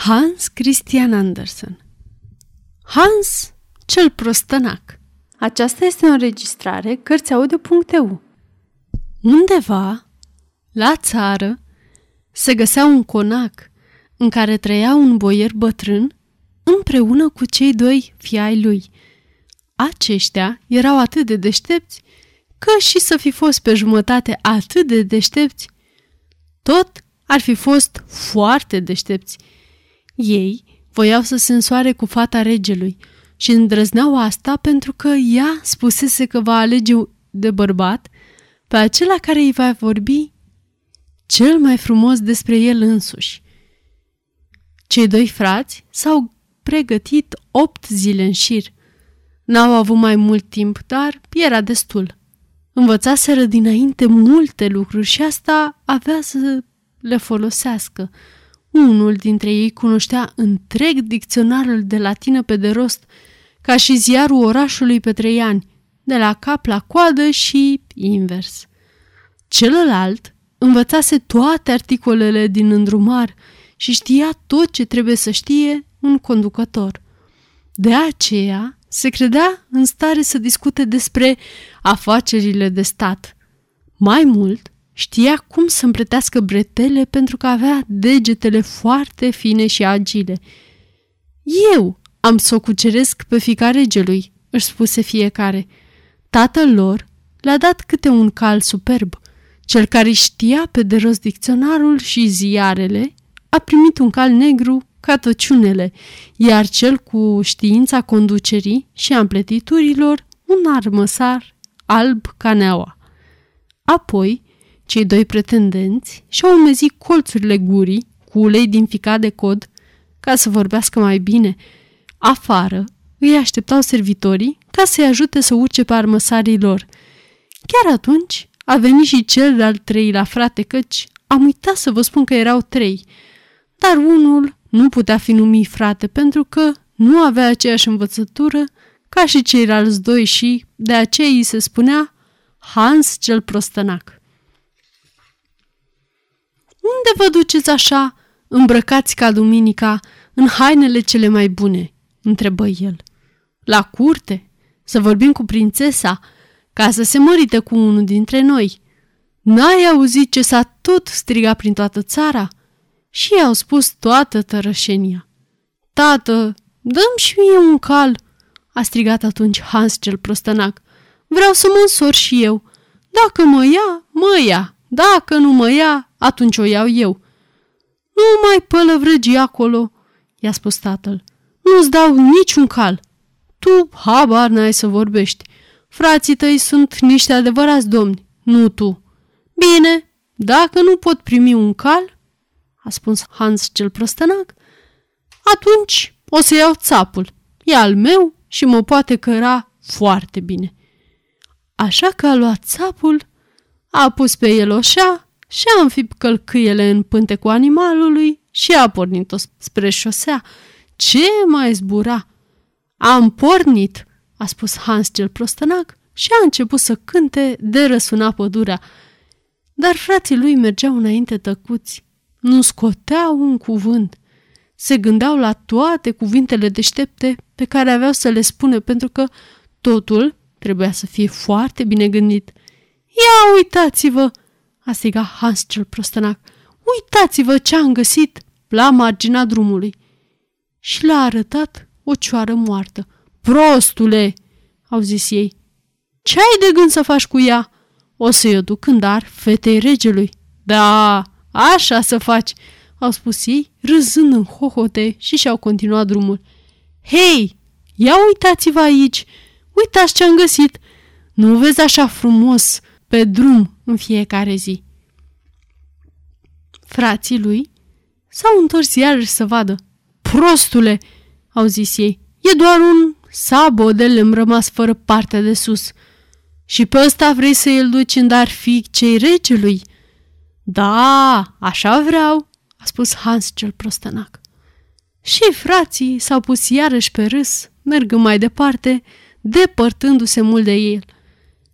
Hans Christian Andersen. Hans cel prostănac. Aceasta este o înregistrare Cărțiaudio.eu Undeva, la țară, se găsea un conac în care trăia un boier bătrân împreună cu cei doi fiai lui. Aceștia erau atât de deștepți că și să fi fost pe jumătate atât de deștepți, tot ar fi fost foarte deștepți – ei voiau să se însoare cu fata regelui și îndrăzneau asta pentru că ea spusese că va alege de bărbat pe acela care îi va vorbi cel mai frumos despre el însuși. Cei doi frați s-au pregătit opt zile în șir. N-au avut mai mult timp, dar era destul. Învățaseră dinainte multe lucruri și asta avea să le folosească – unul dintre ei cunoștea întreg dicționarul de latină pe de rost, ca și ziarul orașului pe trei ani, de la cap la coadă și invers. Celălalt învățase toate articolele din îndrumar și știa tot ce trebuie să știe un conducător. De aceea se credea în stare să discute despre afacerile de stat. Mai mult, Știa cum să împletească bretele pentru că avea degetele foarte fine și agile. Eu am să o cuceresc pe fica regelui, își spuse fiecare. Tatăl lor le-a dat câte un cal superb. Cel care știa pe de rost dicționarul și ziarele a primit un cal negru ca tăciunele, iar cel cu știința conducerii și ampletiturilor un armăsar alb ca neaua. Apoi, cei doi pretendenți și-au umezit colțurile gurii cu ulei din ficat de cod ca să vorbească mai bine. Afară îi așteptau servitorii ca să-i ajute să urce pe armăsarii lor. Chiar atunci a venit și cel de-al treilea frate, căci am uitat să vă spun că erau trei, dar unul nu putea fi numit frate pentru că nu avea aceeași învățătură ca și ceilalți doi și de aceea îi se spunea Hans cel prostănac. Unde vă duceți așa, îmbrăcați ca duminica, în hainele cele mai bune?" întrebă el. La curte, să vorbim cu prințesa, ca să se mărite cu unul dintre noi. N-ai auzit ce s-a tot strigat prin toată țara?" Și i-au spus toată tărășenia. Tată, dăm și mie un cal!" a strigat atunci Hans cel prostănac. Vreau să mă însor și eu. Dacă mă ia, mă ia. Dacă nu mă ia, atunci o iau eu. Nu mai pălăvrăgi acolo, i-a spus tatăl. Nu-ți dau niciun cal. Tu habar n-ai să vorbești. Frații tăi sunt niște adevărați domni, nu tu. Bine, dacă nu pot primi un cal, a spus Hans cel prostănac, atunci o să iau țapul. E al meu și mă poate căra foarte bine. Așa că a luat țapul, a pus pe el o șa și a înfipt călcâiele în pântecul animalului și a pornit-o spre șosea. Ce mai zbura? Am pornit, a spus Hans cel prostănac și a început să cânte de răsuna pădurea. Dar frații lui mergeau înainte tăcuți, nu scoteau un cuvânt. Se gândeau la toate cuvintele deștepte pe care aveau să le spună pentru că totul trebuia să fie foarte bine gândit. Ia uitați-vă, a strigat Hans cel prostănac. Uitați-vă ce am găsit la marginea drumului. Și l-a arătat o cioară moartă. Prostule, au zis ei. Ce ai de gând să faci cu ea? O să-i o duc în dar fetei regelui. Da, așa să faci, au spus ei, râzând în hohote și și-au continuat drumul. Hei, ia uitați-vă aici, uitați ce am găsit. Nu vezi așa frumos pe drum în fiecare zi. Frații lui s-au întors iarăși să vadă. Prostule, au zis ei, e doar un sabo de lemn rămas fără partea de sus. Și pe ăsta vrei să îl duci în dar cei regelui? Da, așa vreau, a spus Hans cel prostănac. Și frații s-au pus iarăși pe râs, mergând mai departe, depărtându-se mult de el.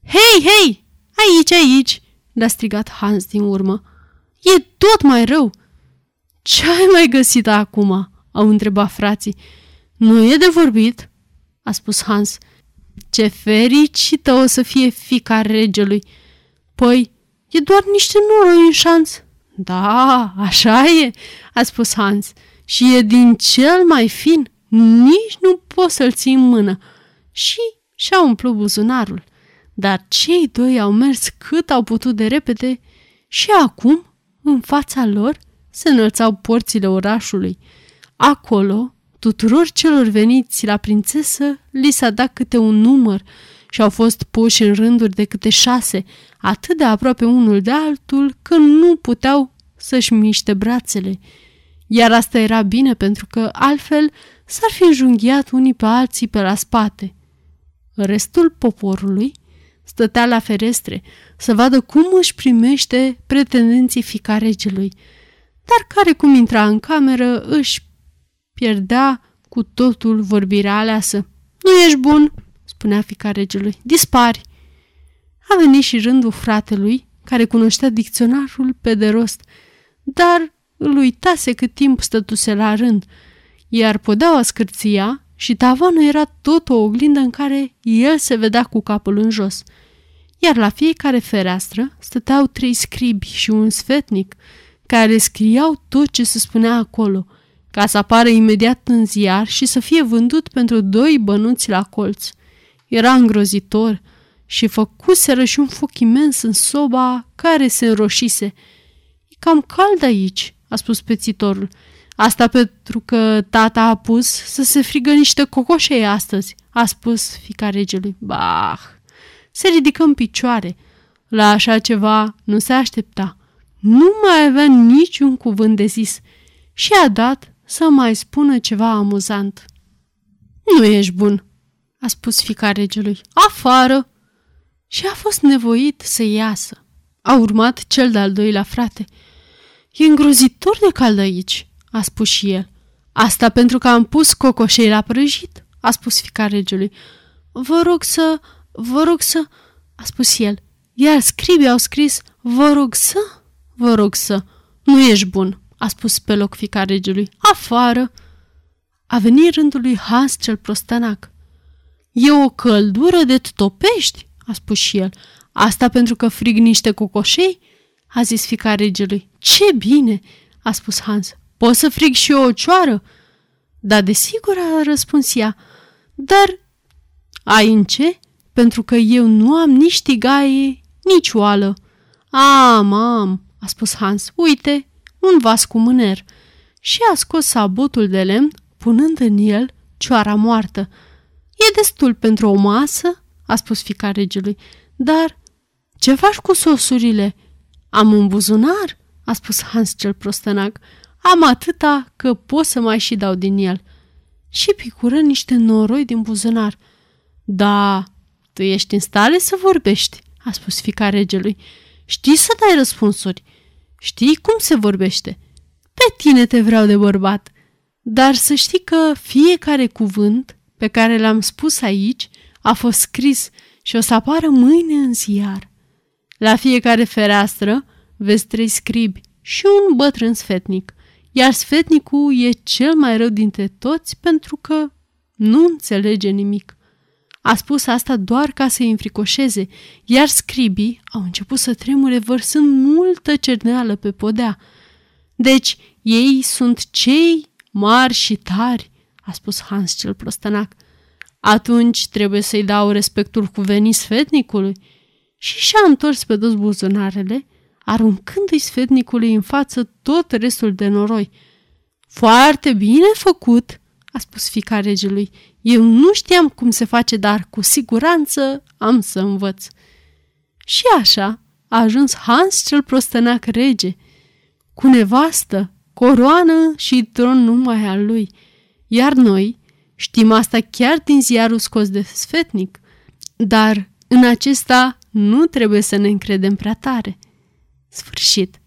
Hei, hei, aici, aici, le-a strigat Hans din urmă. E tot mai rău. Ce ai mai găsit acum? au întrebat frații. Nu e de vorbit, a spus Hans. Ce fericită o să fie fica regelui. Păi, e doar niște noroi în șanț. Da, așa e, a spus Hans. Și e din cel mai fin. Nici nu poți să-l ții în mână. Și și-a umplut buzunarul. Dar cei doi au mers cât au putut de repede și acum, în fața lor, se înălțau porțile orașului. Acolo, tuturor celor veniți la prințesă, li s-a dat câte un număr și au fost puși în rânduri de câte șase, atât de aproape unul de altul, că nu puteau să-și miște brațele. Iar asta era bine pentru că altfel s-ar fi înjunghiat unii pe alții pe la spate. Restul poporului stătea la ferestre să vadă cum își primește pretendenții fica regelui, dar care cum intra în cameră își pierdea cu totul vorbirea aleasă. Nu ești bun, spunea fica regelui, dispari. A venit și rândul fratelui, care cunoștea dicționarul pe de rost, dar îl uitase cât timp stătuse la rând, iar podeaua scârția și tavanul era tot o oglindă în care el se vedea cu capul în jos. Iar la fiecare fereastră stăteau trei scribi și un sfetnic care scriau tot ce se spunea acolo, ca să apară imediat în ziar și să fie vândut pentru doi bănuți la colț. Era îngrozitor și făcuseră și un foc imens în soba care se înroșise. E cam cald aici, a spus pețitorul. Asta pentru că tata a pus să se frigă niște cocoșei astăzi, a spus fica regelui. Bah! Se ridică în picioare. La așa ceva nu se aștepta. Nu mai avea niciun cuvânt de zis și a dat să mai spună ceva amuzant. Nu ești bun, a spus fica regelui. Afară! Și a fost nevoit să iasă. A urmat cel de-al doilea frate. E îngrozitor de cald aici, a spus și el. Asta pentru că am pus cocoșei la prăjit, a spus fica regelui. Vă rog să, vă rog să, a spus el. Iar scribii au scris, vă rog să, vă rog să. Nu ești bun, a spus pe loc fica regelui. Afară! A venit rândul lui Hans cel prostănac. E o căldură de topești, a spus și el. Asta pentru că frig niște cocoșei? a zis fica regelui. Ce bine, a spus Hans. Pot să frig și eu o cioară? Da, desigur, a răspuns ea. Dar ai în ce? Pentru că eu nu am nici tigaie, nici oală. Am, am, a spus Hans. Uite, un vas cu mâner. Și a scos sabotul de lemn, punând în el cioara moartă. E destul pentru o masă, a spus fica regelui. Dar ce faci cu sosurile? Am un buzunar, a spus Hans cel prostănac. Am atâta că pot să mai și dau din el. Și picură niște noroi din buzunar. Da, tu ești în stare să vorbești, a spus fica regelui. Știi să dai răspunsuri. Știi cum se vorbește. Pe tine te vreau de bărbat. Dar să știi că fiecare cuvânt pe care l-am spus aici a fost scris și o să apară mâine în ziar. La fiecare fereastră vezi trei scribi și un bătrân sfetnic iar sfetnicul e cel mai rău dintre toți pentru că nu înțelege nimic. A spus asta doar ca să-i înfricoșeze, iar scribii au început să tremure vărsând multă cerneală pe podea. Deci, ei sunt cei mari și tari, a spus Hans cel prostănac. Atunci trebuie să-i dau respectul cuvenit sfetnicului. Și și-a întors pe dos buzunarele aruncându-i sfetnicului în față tot restul de noroi. Foarte bine făcut, a spus fica regelui. Eu nu știam cum se face, dar cu siguranță am să învăț. Și așa a ajuns Hans cel prostănac rege, cu nevastă, coroană și tron numai al lui. Iar noi știm asta chiar din ziarul scos de sfetnic, dar în acesta nu trebuie să ne încredem prea tare. Sfârșit.